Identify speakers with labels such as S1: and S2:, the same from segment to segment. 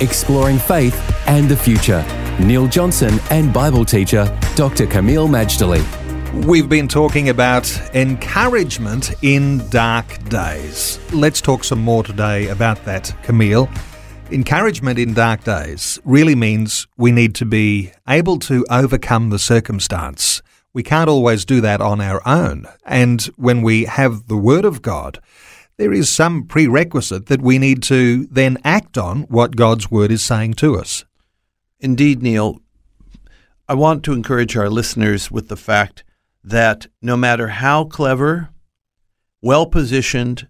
S1: exploring faith and the future. Neil Johnson and Bible teacher Dr. Kameel Majdali.
S2: We've been talking about encouragement in dark days. Let's talk some more today about that, Kameel. Encouragement in dark days really means we need to be able to overcome the circumstance. We can't always do that on our own. And when we have the Word of God, there is some prerequisite that we need to then act on what God's Word is saying to us.
S3: Indeed, Neil, I want to encourage our listeners with the fact that no matter how clever, well positioned,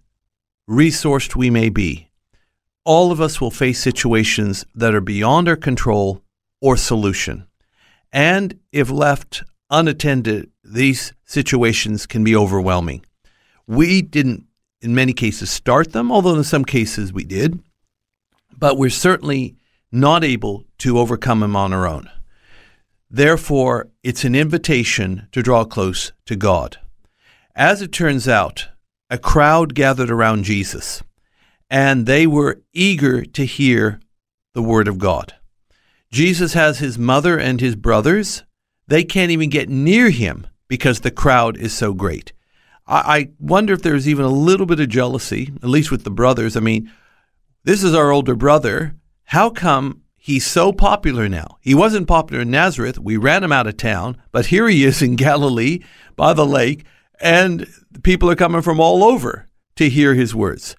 S3: resourced we may be, all of us will face situations that are beyond our control or solution. And if left unattended, these situations can be overwhelming. We didn't in many cases start them, although in some cases we did. But we're certainly not able to overcome them on our own. Therefore, it's an invitation to draw close to God. As it turns out, a crowd gathered around Jesus, and they were eager to hear the word of God. Jesus has his mother and his brothers. They can't even get near him because the crowd is so great. I, wonder if there's even a little bit of jealousy, at least with the brothers. I mean, this is our older brother. How come he's so popular now? He wasn't popular in Nazareth. We ran him out of town, but here he is in Galilee by the lake, and people are coming from all over to hear his words.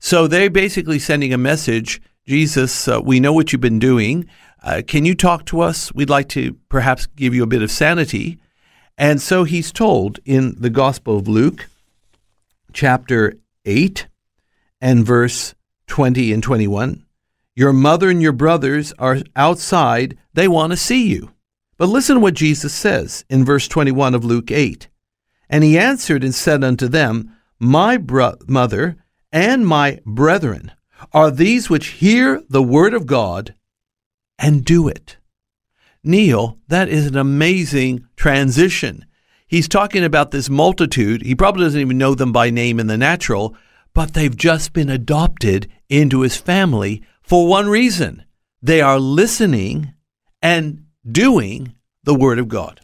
S3: So they're basically sending a message Jesus, uh, we know what you've been doing. Uh, can you talk to us? We'd like to perhaps give you a bit of sanity. And so he's told in the Gospel of Luke, chapter 8 and verse 20 and 21 Your mother and your brothers are outside, they want to see you. But listen to what Jesus says in verse 21 of Luke 8. And he answered and said unto them, My bro- mother and my brethren are these which hear the word of God and do it. Neil, that is an amazing transition. He's talking about this multitude. He probably doesn't even know them by name in the natural, but they've just been adopted into his family for one reason they are listening and doing the Word of God.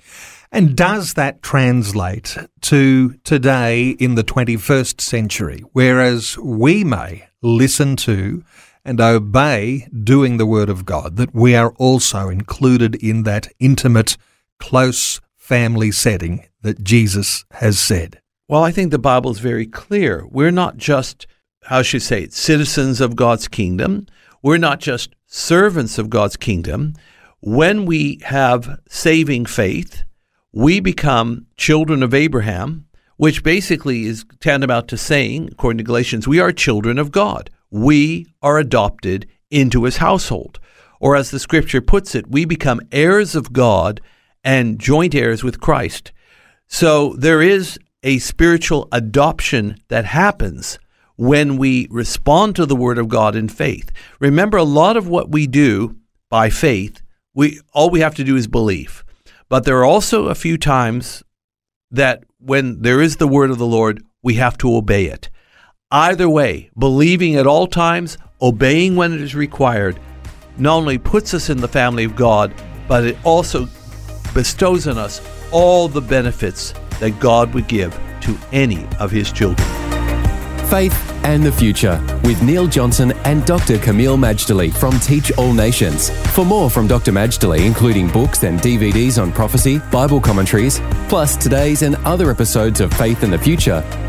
S2: And does that translate to today in the 21st century, whereas we may listen to and obey doing the Word of God, that we are also included in that intimate, close family setting that Jesus has said?
S3: Well, I think the Bible is very clear. We're not just, how should I say it, citizens of God's kingdom. We're not just servants of God's kingdom. When we have saving faith, we become children of Abraham, which basically is tantamount to saying, according to Galatians, we are children of God we are adopted into his household. Or as the scripture puts it, we become heirs of God and joint heirs with Christ. So there is a spiritual adoption that happens when we respond to the word of God in faith. Remember a lot of what we do by faith, we all we have to do is believe. But there are also a few times that when there is the word of the Lord, we have to obey it. Either way, believing at all times, obeying when it is required, not only puts us in the family of God, but it also bestows on us all the benefits that God would give to any of his children.
S1: Faith and the Future with Neil Johnson and Dr. Kameel Majdali from Teach All Nations. For more from Dr. Majdali, including books and DVDs on prophecy, Bible commentaries, plus today's and other episodes of Faith and the Future,